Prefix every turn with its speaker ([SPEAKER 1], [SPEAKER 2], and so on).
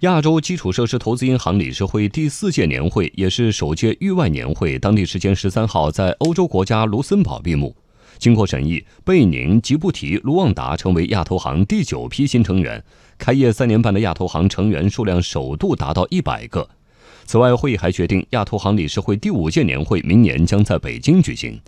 [SPEAKER 1] 亚洲基础设施投资银行理事会第四届年会也是首届域外年会当地时间十三号在欧洲国家卢森堡闭幕。经过审议贝宁吉布提卢旺达成为亚投行第九批新成员开业三年半的亚投行成员数量首度达到一百个此外会议还决定亚投行理事会第五届年会明年将在北京举行。